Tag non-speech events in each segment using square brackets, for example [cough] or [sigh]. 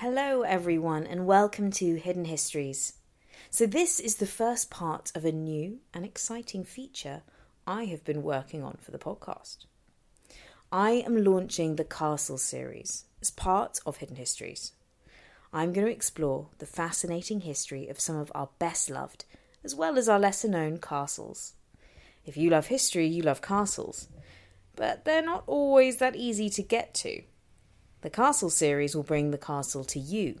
Hello, everyone, and welcome to Hidden Histories. So, this is the first part of a new and exciting feature I have been working on for the podcast. I am launching the Castle series as part of Hidden Histories. I'm going to explore the fascinating history of some of our best loved, as well as our lesser known castles. If you love history, you love castles, but they're not always that easy to get to. The Castle series will bring the castle to you.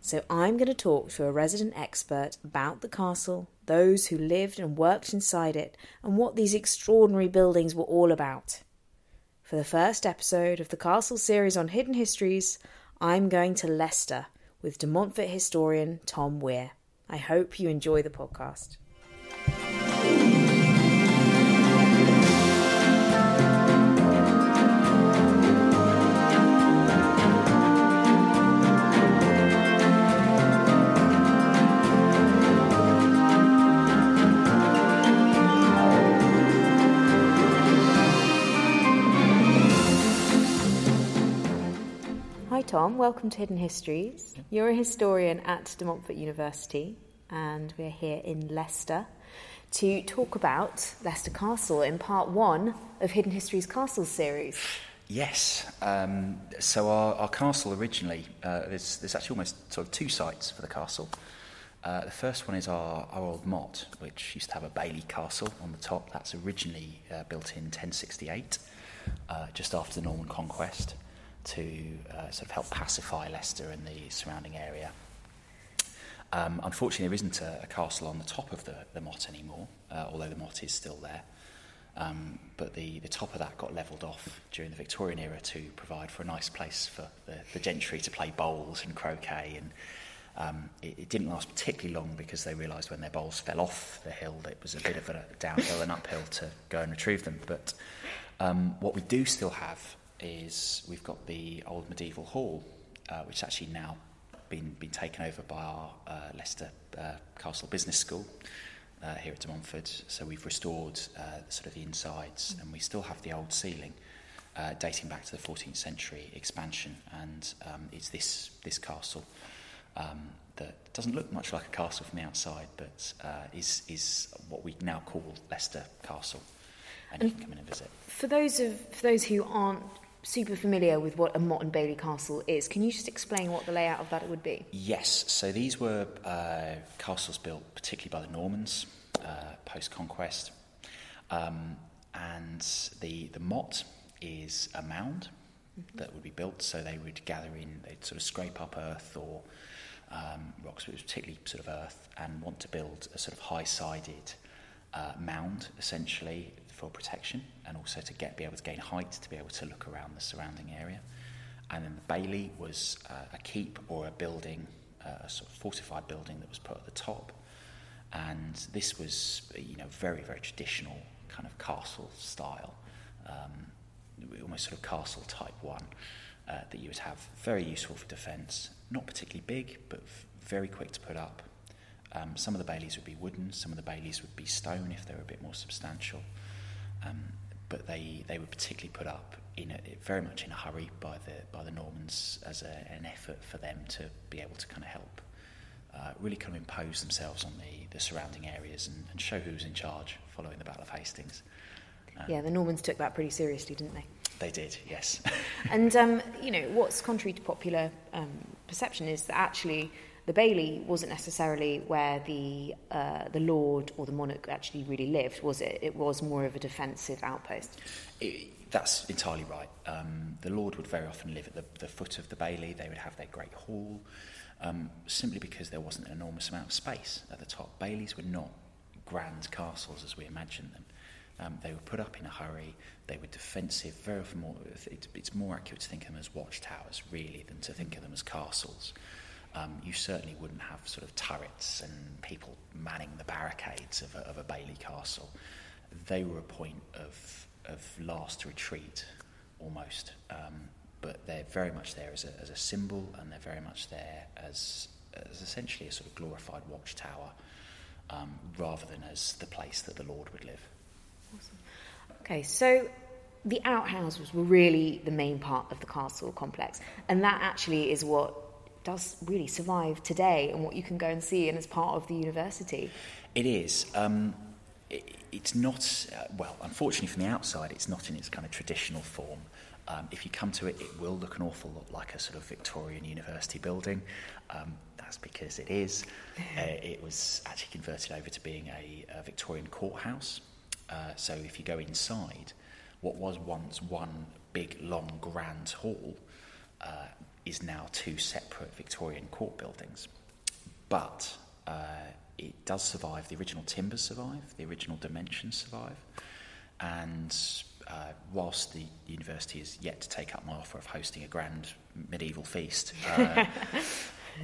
So I'm going to talk to a resident expert about the castle, those who lived and worked inside it, and what these extraordinary buildings were all about. For the first episode of the Castle series on Hidden Histories, I'm going to Leicester with De Montfort historian Tom Weir. I hope you enjoy the podcast. Hi, Tom. Welcome to Hidden Histories. You're a historian at De Montfort University, and we're here in Leicester to talk about Leicester Castle in part one of Hidden Histories Castles series. Yes. Um, so our, our castle originally, uh, there's, there's actually almost sort of two sites for the castle. Uh, the first one is our, our old motte, which used to have a Bailey castle on the top. That's originally uh, built in 1068, uh, just after the Norman conquest, to uh, sort of help pacify Leicester and the surrounding area. Um, unfortunately, there isn't a, a castle on the top of the, the motte anymore, uh, although the motte is still there. Um, but the, the top of that got levelled off during the Victorian era to provide for a nice place for the, the gentry to play bowls and croquet. And um, it, it didn't last particularly long because they realised when their bowls fell off the hill that it was a bit of a downhill and uphill to go and retrieve them. But um, what we do still have is we've got the old medieval hall, uh, which actually now been been taken over by our uh, Leicester uh, Castle Business School uh, here at De Montfort. So we've restored uh, sort of the insides, and we still have the old ceiling. Uh, dating back to the 14th century expansion, and um, it's this this castle um, that doesn't look much like a castle from the outside, but uh, is is what we now call Leicester Castle, and you can come in and visit. For those of for those who aren't super familiar with what a Motte and Bailey Castle is, can you just explain what the layout of that would be? Yes, so these were uh, castles built particularly by the Normans uh, post conquest. Um, and the, the motte is a mound mm-hmm. that would be built, so they would gather in, they'd sort of scrape up earth or um, rocks, but it was particularly sort of earth, and want to build a sort of high sided uh, mound essentially for protection and also to get be able to gain height to be able to look around the surrounding area. And then the bailey was uh, a keep or a building, uh, a sort of fortified building that was put at the top. And this was, you know, very very traditional kind of castle style, um, almost sort of castle type one uh, that you would have. Very useful for defence, not particularly big, but very quick to put up. Um, some of the Baileys would be wooden, some of the Baileys would be stone if they were a bit more substantial. Um, but they, they were particularly put up in a, very much in a hurry by the, by the Normans as a, an effort for them to be able to kind of help uh, really kind of impose themselves on the, the surrounding areas and, and show who was in charge following the Battle of Hastings. Um, yeah, the Normans took that pretty seriously, didn't they? They did, yes. [laughs] and um, you know what's contrary to popular um, perception is that actually the Bailey wasn't necessarily where the uh, the Lord or the monarch actually really lived, was it? It was more of a defensive outpost. It, that's entirely right. Um, the Lord would very often live at the, the foot of the Bailey. They would have their great hall, um, simply because there wasn't an enormous amount of space at the top. Baileys were not grand castles as we imagine them. Um, they were put up in a hurry. They were defensive. Very often, more, it's more accurate to think of them as watchtowers, really, than to think of them as castles. Um, you certainly wouldn't have sort of turrets and people manning the barricades of a, of a Bailey castle. They were a point of, of last retreat, almost. Um, but they're very much there as a, as a symbol, and they're very much there as, as essentially a sort of glorified watchtower, um, rather than as the place that the Lord would live. Awesome. Okay, so the outhouses were really the main part of the castle complex, and that actually is what does really survive today and what you can go and see and as part of the university. It is. Um, it, it's not, uh, well, unfortunately from the outside, it's not in its kind of traditional form. Um, if you come to it, it will look an awful lot like a sort of Victorian university building. Um, that's because it is. [laughs] Uh, it was actually converted over to being a, a Victorian courthouse. Uh, so if you go inside, what was once one big, long, grand hall uh, is now two separate Victorian court buildings. But uh, it does survive. The original timbers survive. The original dimensions survive. And uh, whilst the university is yet to take up my offer of hosting a grand medieval feast, uh, [laughs]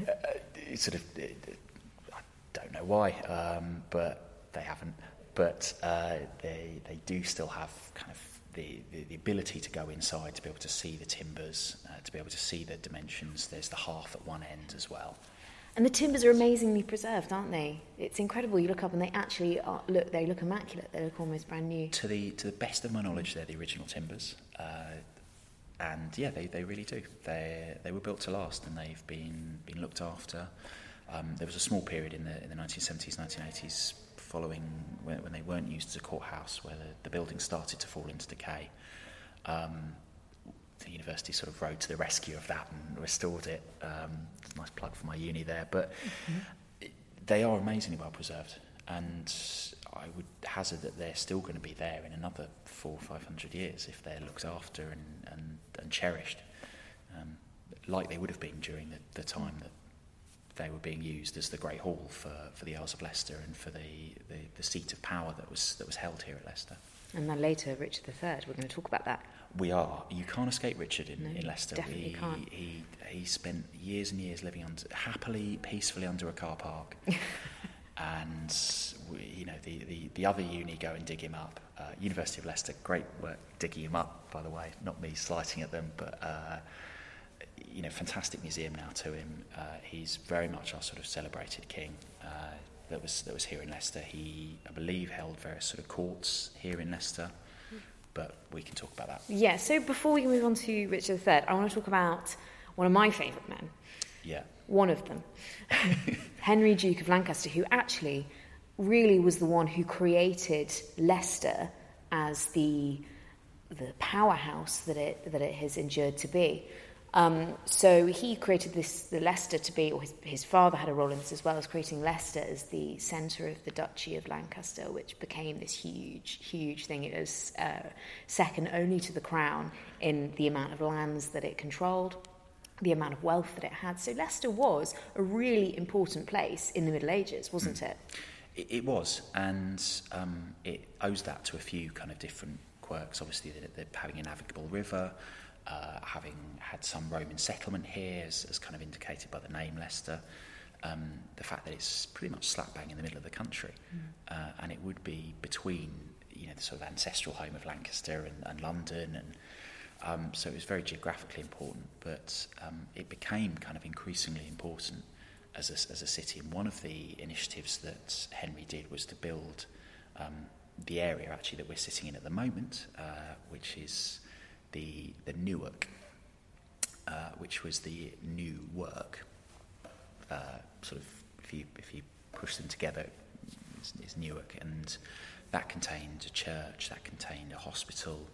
uh sort of, I don't know why, um, but they haven't but uh, they, they do still have kind of the, the, the, ability to go inside, to be able to see the timbers, uh, to be able to see the dimensions. There's the hearth at one end as well. And the timbers are amazingly preserved, aren't they? It's incredible. You look up and they actually are, look. They look immaculate. They look almost brand new. To the to the best of my knowledge, they're the original timbers, uh, and yeah, they, they really do. They they were built to last, and they've been been looked after. Um, there was a small period in the in the 1970s, 1980s following when, when they weren't used as a courthouse, where the, the building started to fall into decay. Um, the university sort of rode to the rescue of that and restored it. Um, nice plug for my uni there, but mm-hmm. it, they are amazingly well preserved, and I would hazard that they're still going to be there in another four or five hundred years if they're looked after and, and, and cherished, um, like they would have been during the, the time that they were being used as the Great Hall for, for the Earls of Leicester and for the, the, the seat of power that was, that was held here at Leicester. And then later, Richard III. We're going to talk about that. We are. You can't escape Richard in, no, in Leicester. Definitely we, can't. He, he spent years and years living under, happily, peacefully under a car park. [laughs] and we, you know the, the, the other uni go and dig him up. Uh, University of Leicester, great work digging him up, by the way. Not me slighting at them, but uh, you know, fantastic museum now to him. Uh, he's very much our sort of celebrated king uh, that was that was here in Leicester. He, I believe, held various sort of courts here in Leicester, but we can talk about that. Yeah. So before we move on to Richard III, I want to talk about one of my favourite men. Yeah. One of them, [laughs] Henry Duke of Lancaster, who actually really was the one who created Leicester as the the powerhouse that it that it has endured to be. Um, so he created this, the Leicester to be, or his, his father had a role in this as well, as creating Leicester as the centre of the Duchy of Lancaster, which became this huge, huge thing. It was uh, second only to the crown in the amount of lands that it controlled, the amount of wealth that it had. So Leicester was a really important place in the Middle Ages, wasn't mm. it? it? It was, and um, it owes that to a few kind of different quirks. Obviously, they're, they're having a navigable river uh, having had some Roman settlement here, as, as kind of indicated by the name Leicester. Um, the fact that it's pretty much slap bang in the middle of the country, mm. uh, and it would be between you know the sort of ancestral home of Lancaster and, and London, and um, so it was very geographically important. But um, it became kind of increasingly important as a, as a city. And one of the initiatives that Henry did was to build um, the area actually that we're sitting in at the moment, uh, which is the, the Newark, uh, which was the new work. Uh, sort of, if you, if you push them together, is, is Newark. And that contained a church, that contained a hospital,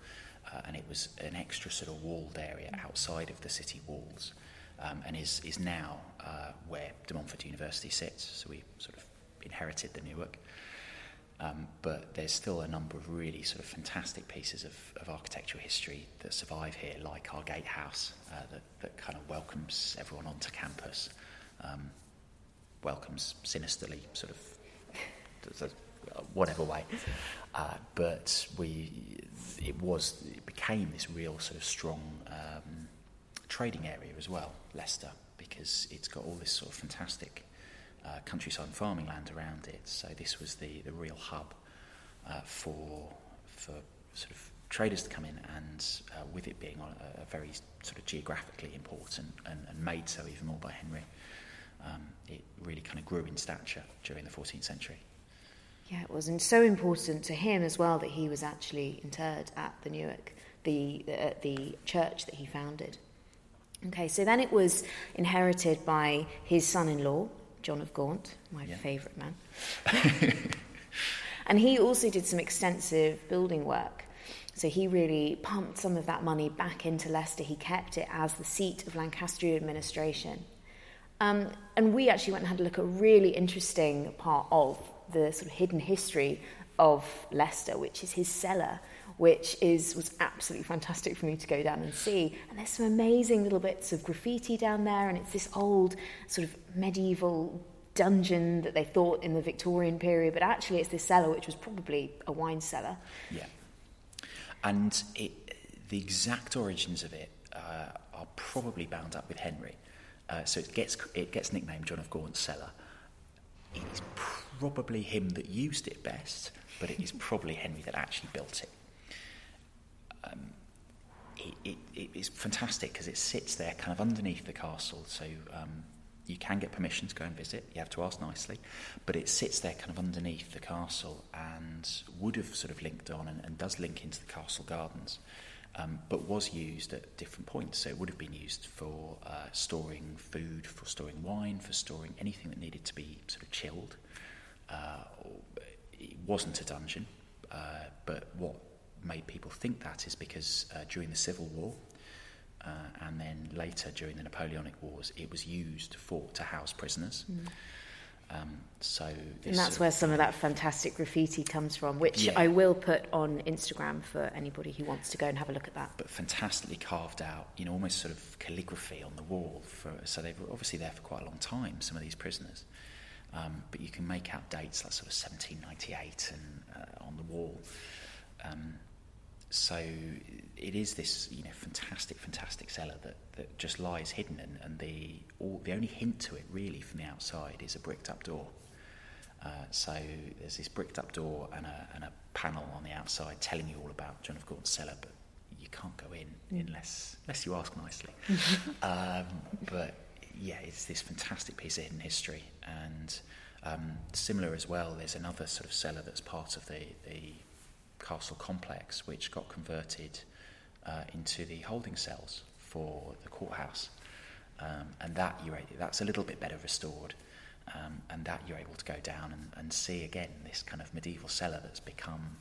uh, and it was an extra sort of walled area outside of the city walls, um, and is is now uh, where De Montfort University sits. So we sort of inherited the Newark. Um, but there's still a number of really sort of fantastic pieces of, of architectural history that survive here, like our gatehouse uh, that, that kind of welcomes everyone onto campus, um, welcomes sinisterly, sort of whatever way. Uh, but we, it was, it became this real sort of strong um, trading area as well, Leicester, because it's got all this sort of fantastic uh, countryside and farming land around it. So this was the, the real hub uh, for for sort of traders to come in, and uh, with it being a, a, very sort of geographically important and, and made so even more by Henry, um, it really kind of grew in stature during the 14th century. Yeah, it was, and so important to him as well that he was actually interred at the Newark, the uh, the church that he founded. Okay, so then it was inherited by his son-in-law, John of Gaunt, my yeah. favourite man. [laughs] [laughs] and he also did some extensive building work. So he really pumped some of that money back into Leicester. He kept it as the seat of Lancastrian administration. Um, and we actually went and had a look at a really interesting part of the sort of hidden history of Leicester, which is his cellar, which is was absolutely fantastic for me to go down and see. And there's some amazing little bits of graffiti down there, and it's this old sort of medieval dungeon that they thought in the Victorian period, but actually it's this cellar which was probably a wine cellar. Yeah, and it, the exact origins of it uh, are probably bound up with Henry. Uh, so it gets it gets nicknamed John of Gaunt's cellar. It is probably him that used it best, but it is probably Henry that actually built it um, it, it, it is fantastic because it sits there kind of underneath the castle. So um, you can get permission to go and visit. You have to ask nicely, but it sits there kind of underneath the castle and would have sort of linked on and, and does link into the castle gardens. Um, but was used at different points. So it would have been used for uh, storing food, for storing wine, for storing anything that needed to be sort of chilled. Uh, it wasn't a dungeon, uh, but what made people think that is because uh, during the Civil War uh, and then later during the Napoleonic Wars, it was used for to house prisoners. Mm. Um, so and that's where some of that fantastic graffiti comes from, which yeah. I will put on Instagram for anybody who wants to go and have a look at that. But fantastically carved out, you know, almost sort of calligraphy on the wall. For, so they were obviously there for quite a long time. Some of these prisoners, um, but you can make out dates like sort of 1798 and uh, on the wall. Um, so it is this you know fantastic fantastic cellar that, that just lies hidden and, and the all, the only hint to it really from the outside is a bricked up door. Uh, so there's this bricked up door and a, and a panel on the outside telling you all about John of Gaunt's cellar but you can't go in mm. unless unless you ask nicely. [laughs] Um, but yeah it's this fantastic piece of hidden history. And um, similar as well there's another sort of cellar that's part of the, the castle complex, which got converted uh, into the holding cells for the courthouse. Um, and that you're, that's a little bit better restored. Um, and that you're able to go down and, and see again this kind of medieval cellar that's become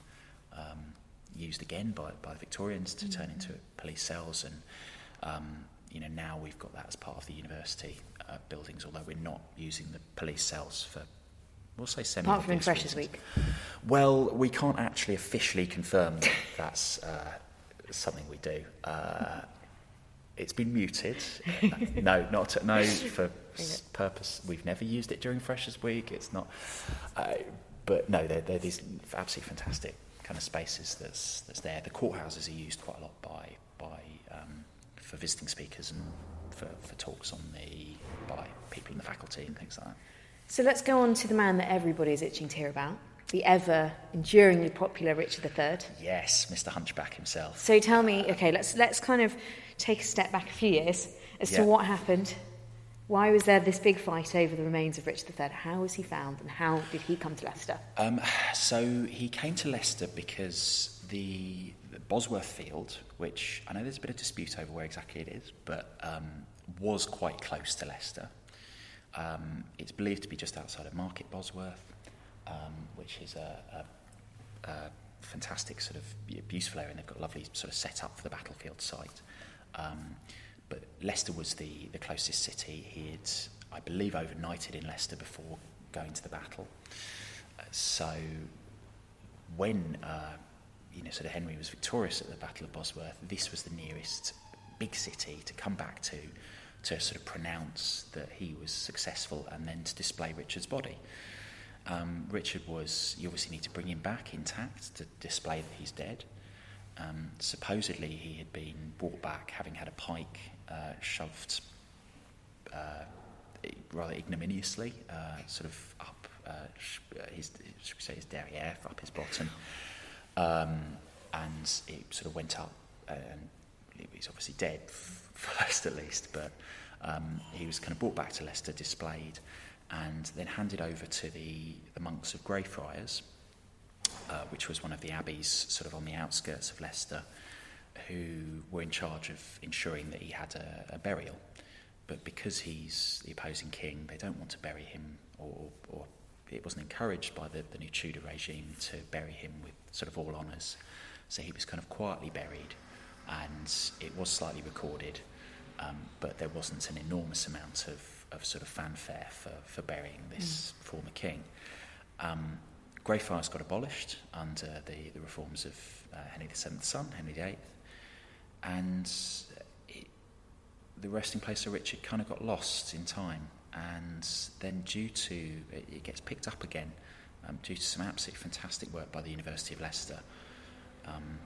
um, used again by, by the Victorians to mm-hmm. turn into police cells. And um, you know now we've got that as part of the university uh, buildings, although we're not using the police cells for We'll say semi. Apart from in Freshers Week. Well, we can't actually officially confirm that [laughs] that's uh, something we do. Uh, it's been muted. [laughs] no, not no for purpose. We've never used it during Freshers Week. It's not. Uh, but no, they're, they're these absolutely fantastic kind of spaces that's that's there. The courthouses are used quite a lot by by um, for visiting speakers and for, for talks on the by people in the faculty and things like that. So let's go on to the man that everybody is itching to hear about, the ever enduringly popular Richard III. Yes, Mr. Hunchback himself. So tell me, okay, let's let's kind of take a step back a few years as yeah. to what happened. Why was there this big fight over the remains of Richard III? How was he found, and how did he come to Leicester? Um, so he came to Leicester because the, the, Bosworth Field, which I know there's a bit of dispute over where exactly it is, but um, was quite close to Leicester. Um, it's believed to be just outside of Market Bosworth, um, which is a, a, a fantastic sort of beautiful area, and they've got lovely sort of set up for the battlefield site. Um, but Leicester was the, the closest city. He had, I believe, overnighted in Leicester before going to the battle. So when uh, you know, sort of Henry was victorious at the Battle of Bosworth, this was the nearest big city to come back to, to sort of pronounce that he was successful and then to display Richard's body. Um, Richard was, you obviously need to bring him back intact to display that he's dead. Um, supposedly, he had been brought back having had a pike uh, shoved uh, rather ignominiously, uh, sort of up uh, his, should we say, his derriere, up his bottom. Um, and it sort of went up, and he's obviously dead, [laughs] first at least, but um, he was kind of brought back to Leicester, displayed, and then handed over to the, the monks of Greyfriars, uh, which was one of the abbeys sort of on the outskirts of Leicester, who were in charge of ensuring that he had a, a burial. But because he's the opposing king, they don't want to bury him, or, or it wasn't encouraged by the, the new Tudor regime to bury him with sort of all honours. So he was kind of quietly buried, and it was slightly recorded, um, but there wasn't an enormous amount of, of sort of fanfare for, for burying this mm. former king. Um, Greyfriars got abolished under the, the reforms of uh, Henry VII's son, Henry VIII, and it, the resting place of Richard kind of got lost in time. And then, due to it, it gets picked up again um, due to some absolutely fantastic work by the University of Leicester. Um,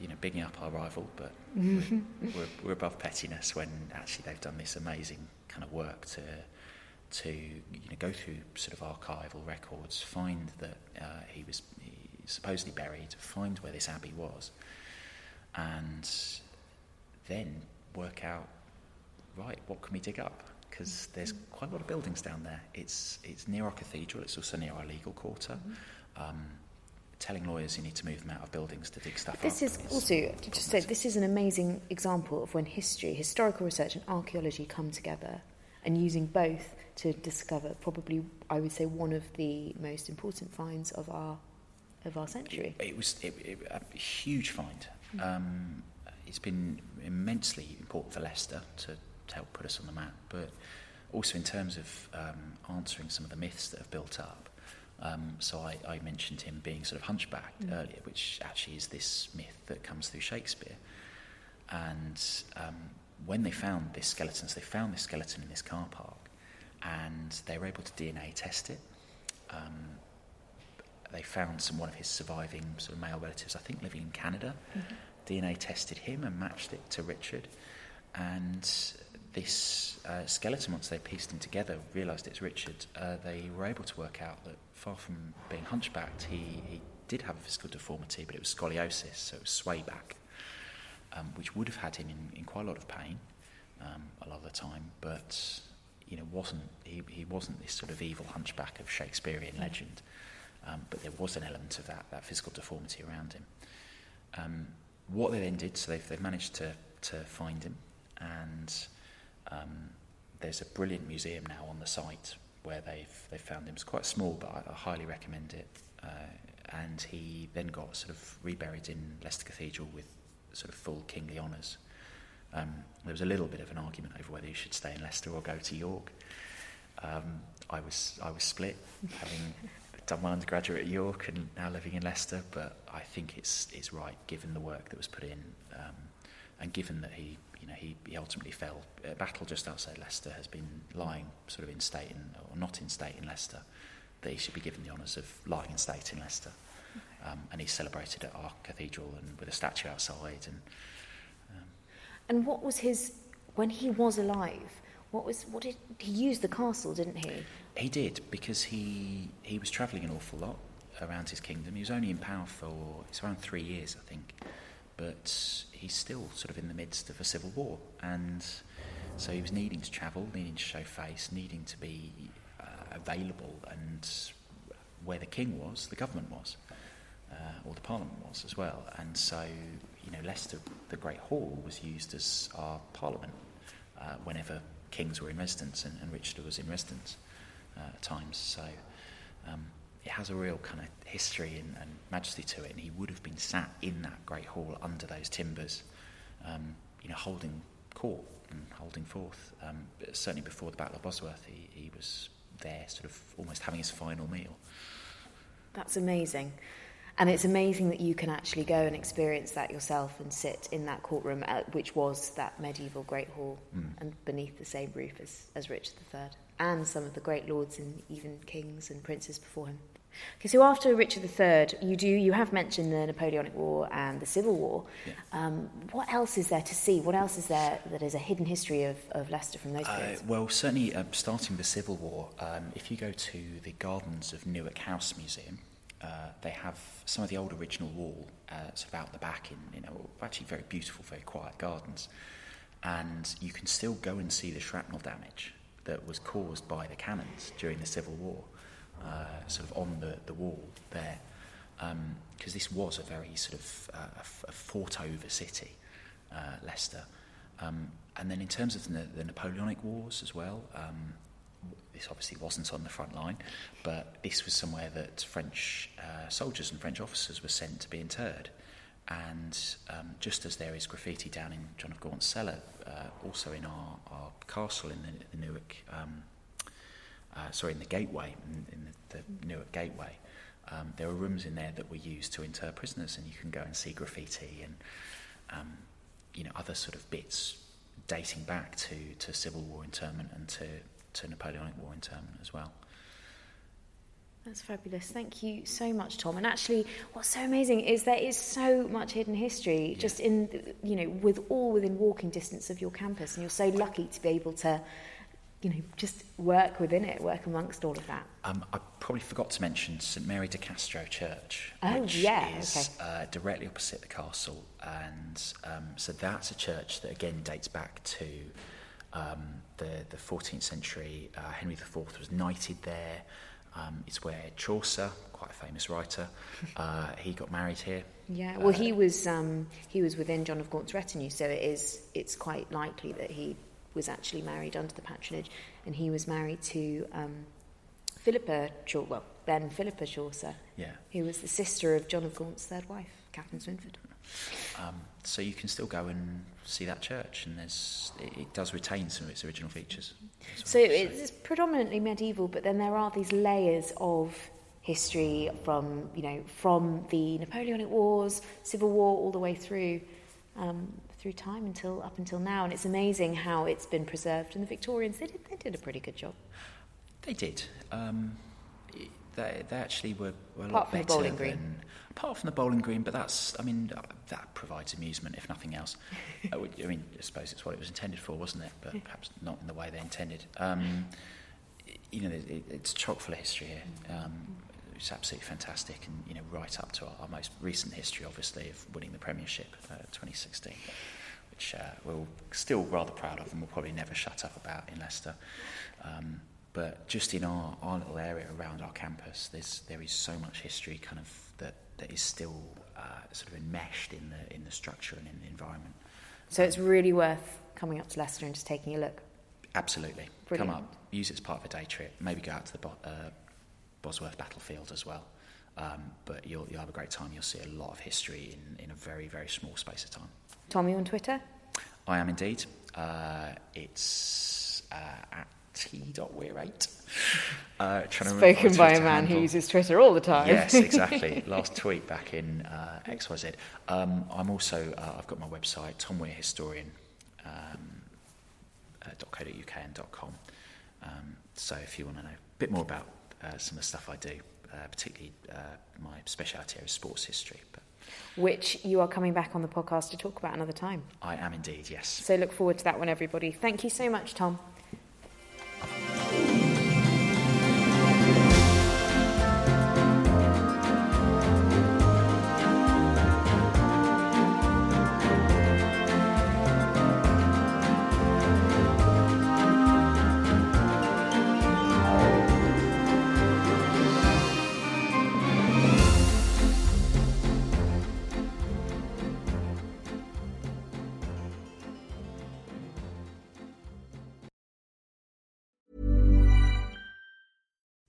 you know, bigging up our rival, but [laughs] we're, we're, we're, above pettiness when actually they've done this amazing kind of work to to you know go through sort of archival records, find that uh, he was supposedly buried, find where this abbey was, and then work out right what can we dig up because there's quite a lot of buildings down there. It's it's near our cathedral. It's also near our legal quarter. Mm-hmm. Um, telling lawyers you need to move them out of buildings to dig stuff up. this is also to just say this is an amazing example of when history, historical research, and archaeology come together, and using both to discover probably I would say one of the most important finds of our of our century. It, it was it, it, a huge find. Mm-hmm. Um, it's been immensely important for Leicester to to help put us on the map, but also in terms of um, answering some of the myths that have built up. Um, so I, I, mentioned him being sort of hunchbacked mm. earlier, which actually is this myth that comes through Shakespeare. And um, when they found this skeleton, so they found this skeleton in this car park, and they were able to DNA test it. Um, they found some one of his surviving sort of male relatives, I think, living in Canada. Mm-hmm. DNA tested him and matched it to Richard, and this uh, skeleton, once they pieced him together, realised it's Richard, uh, they were able to work out that far from being hunchbacked, he, he did have a physical deformity, but it was scoliosis, so it was sway back, um, which would have had him in, in, quite a lot of pain um, a lot of the time, but you know, wasn't he, he wasn't this sort of evil hunchback of Shakespearean legend, um, but there was an element of that, that physical deformity around him. Um, what they then did, so they've, they've managed to, to find him, and um, there's a brilliant museum now on the site where they've they found him. It's quite small, but I, I highly recommend it. Uh, and he then got sort of reburied in Leicester Cathedral with sort of full kingly honours. Um, there was a little bit of an argument over whether he should stay in Leicester or go to York. Um, I was I was split, having [laughs] done my undergraduate at York and now living in Leicester. But I think it's it's right given the work that was put in, um, and given that he you know, he, he ultimately fell. A battle just outside Leicester has been lying sort of in state in, or not in state in Leicester. That he should be given the honours of lying in state in Leicester. Um, and he's celebrated at our cathedral and with a statue outside. And um, and what was his when he was alive? What was what did he use the castle? Didn't he? He did because he he was travelling an awful lot around his kingdom. He was only in power for it's around three years, I think but he's still sort of in the midst of a civil war, and so he was needing to travel, needing to show face, needing to be uh, available, and where the king was, the government was, uh, or the parliament was as well, and so you know Leicester, the Great Hall, was used as our parliament uh, whenever kings were in residence, and, and Richard was in residence uh, at times. So. Um, it has a real kind of history and, and, majesty to it, and he would have been sat in that great hall under those timbers, um, you know, holding court and holding forth. Um, certainly before the Battle of Bosworth, he, he was there, sort of almost having his final meal. That's amazing. And it's amazing that you can actually go and experience that yourself and sit in that courtroom, uh, which was that medieval Great Hall, mm. and beneath the same roof as, as Richard III, and some of the great lords and even kings and princes before him. Okay, so after Richard III, you do you have mentioned the Napoleonic War and the Civil War. Yeah. Um, what else is there to see? What else is there that is a hidden history of, of Leicester from those uh, periods? Uh, well, certainly uh, starting the Civil War, um, if you go to the gardens of Newark House Museum, uh, they have some of the old original wall uh, sort of out the back in you know actually very beautiful, very quiet gardens, and you can still go and see the shrapnel damage that was caused by the cannons during the Civil War uh, sort of on the, the wall there. Because um, this was a very sort of uh, a, a fought over city, uh, Leicester. Um, and then in terms of the, the Napoleonic Wars as well, um, this obviously wasn't on the front line, but this was somewhere that French uh, soldiers and French officers were sent to be interred. And um, just as there is graffiti down in John of Gaunt's cellar, uh, also in our, our castle in the, the Newark um, uh, sorry, in the gateway, in, in the, the Newark Gateway, um, there are rooms in there that were used to inter prisoners, and you can go and see graffiti and um, you know other sort of bits dating back to, to Civil War internment and to, to Napoleonic War internment as well. That's fabulous. Thank you so much, Tom. And actually, what's so amazing is there is so much hidden history yeah. just in, you know, with all within walking distance of your campus. And you're so lucky to be able to you know, just work within it, work amongst all of that. Um, I probably forgot to mention St Mary de Castro Church, oh, which yeah, is okay. uh, directly opposite the castle, and um, so that's a church that again dates back to um, the the 14th century. Uh, Henry IV was knighted there. Um, it's where Chaucer, quite a famous writer, [laughs] uh, he got married here. Yeah, well, he uh, was um, he was within John of Gaunt's retinue, so it is it's quite likely that he was actually married under the patronage, and he was married to um, Philippa Chaucer, well, then Philippa Chaucer, yeah. who was the sister of John of Gaunt's third wife, Catherine Swynford. Um, so you can still go and see that church, and there's it, it does retain some of its original features. Well. So it's predominantly medieval, but then there are these layers of history from you know from the Napoleonic Wars, Civil War, all the way through. Um, through time until up until now, and it's amazing how it's been preserved. And the Victorians, they did, they did a pretty good job. They did. Um, they, they actually were, were a apart lot from better the bowling green. Than, apart from the bowling green, but that's, I mean, that provides amusement if nothing else. [laughs] I, would, I mean, I suppose it's what it was intended for, wasn't it? But perhaps not in the way they intended. Um, you know, it, it's chock full of history here. Um, it's absolutely fantastic, and you know, right up to our, our most recent history, obviously, of winning the Premiership, uh, 2016 which uh, we're still rather proud of and we'll probably never shut up about in Leicester. Um, but just in our, our little area around our campus, there's, there is so much history kind of that, that is still uh, sort of enmeshed in the, in the structure and in the environment. So it's really worth coming up to Leicester and just taking a look? Absolutely. Brilliant. Come up, use it as part of a day trip, maybe go out to the uh, Bosworth battlefield as well. Um, but you'll, you'll have a great time. You'll see a lot of history in, in a very, very small space of time. Tommy on Twitter? I am indeed. Uh, it's uh, at t.weir8. [laughs] Uh, Spoken by a man handle. who uses Twitter all the time. Yes, [laughs] exactly. Last tweet back in uh, XYZ. Um, I'm also, uh, I've got my website, tomweirhistorian.co.uk um, uh, and .com. Um, so if you want to know a bit more about uh, some of the stuff I do, uh, particularly uh, my speciality is sports history. But which you are coming back on the podcast to talk about another time. I am indeed, yes. So look forward to that one, everybody. Thank you so much, Tom.